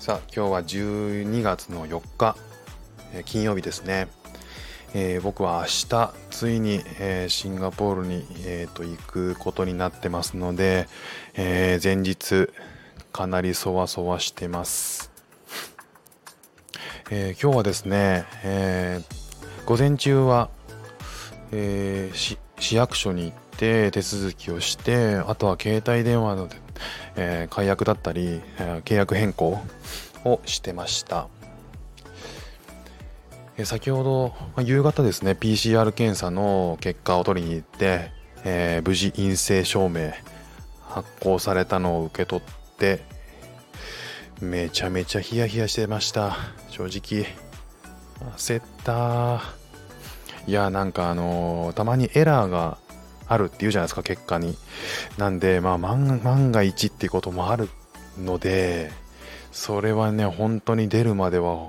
さあ今日は12月の4日、えー、金曜日ですね、えー、僕は明日ついに、えー、シンガポールに、えーと、行くことになってますので、え前日かなりそわそわしてます、え今日はですね、え午前中は、え市役所に行って手続きをしてあとは携帯電話のえー、解約だったり、えー、契約変更をしてました、えー、先ほど、まあ、夕方ですね PCR 検査の結果を取りに行って、え無事陰性証明発行されたのを受け取ってめちゃめちゃヒヤヒヤしてました。正直焦った。いやなんかあのー、たまにエラーがあるっていうじゃないですか結果に。なんでまあ万が一っていうこともあるのでそれはね本当に出るまでは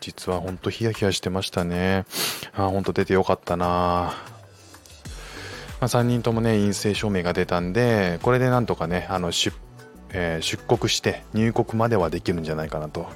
実は本当ヒヤヒヤしてましたね。あ本当出てよかったな。まあ、3人ともね陰性証明が出たんでこれでなんとかねあの出,、えー、出国して入国まではできるんじゃないかなと。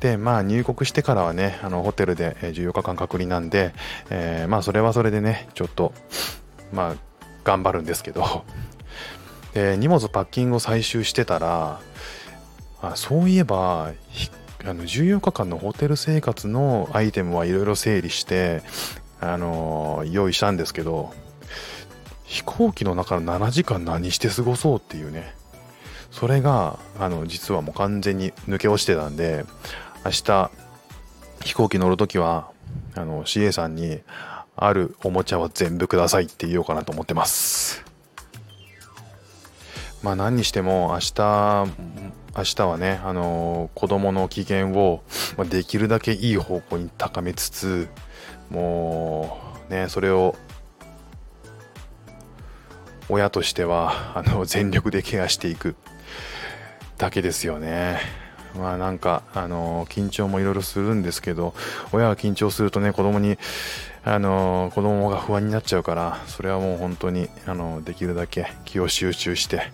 でまあ入国してからはねあのホテルで14日間隔離なんで、えー、まあそれはそれでねちょっとまあ頑張るんですけど。で荷物パッキングを採集してたらあそういえばあの14日間のホテル生活のアイテムはいろいろ整理してあの用意したんですけど飛行機の中の7時間何して過ごそうっていうね。それがあの実はもう完全に抜け落ちてたんで明日飛行機乗る時はあの CA さんにあるおもちゃは全部くださいって言おうかなと思ってますまあ何にしても明日明日はねあの子供の機嫌をできるだけいい方向に高めつつもうねそれを親としてはあの全力でケアしていくだけですよね。まあなんかあの緊張もいろいろするんですけど親が緊張するとね子供にあの子供が不安になっちゃうからそれはもう本当にあのできるだけ気を集中して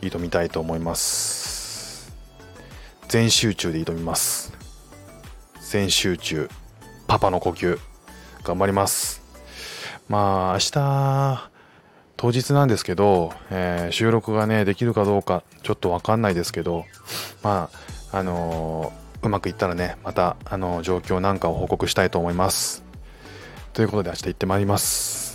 挑みたいと思います。全集中で挑みます。全集中。パパの呼吸。頑張ります。まあ明日当日なんですけど、えー、収録がねできるかどうかちょっとわかんないですけどまああのー、うまくいったらねまたあの状況なんかを報告したいと思います。ということで明日行ってまいります。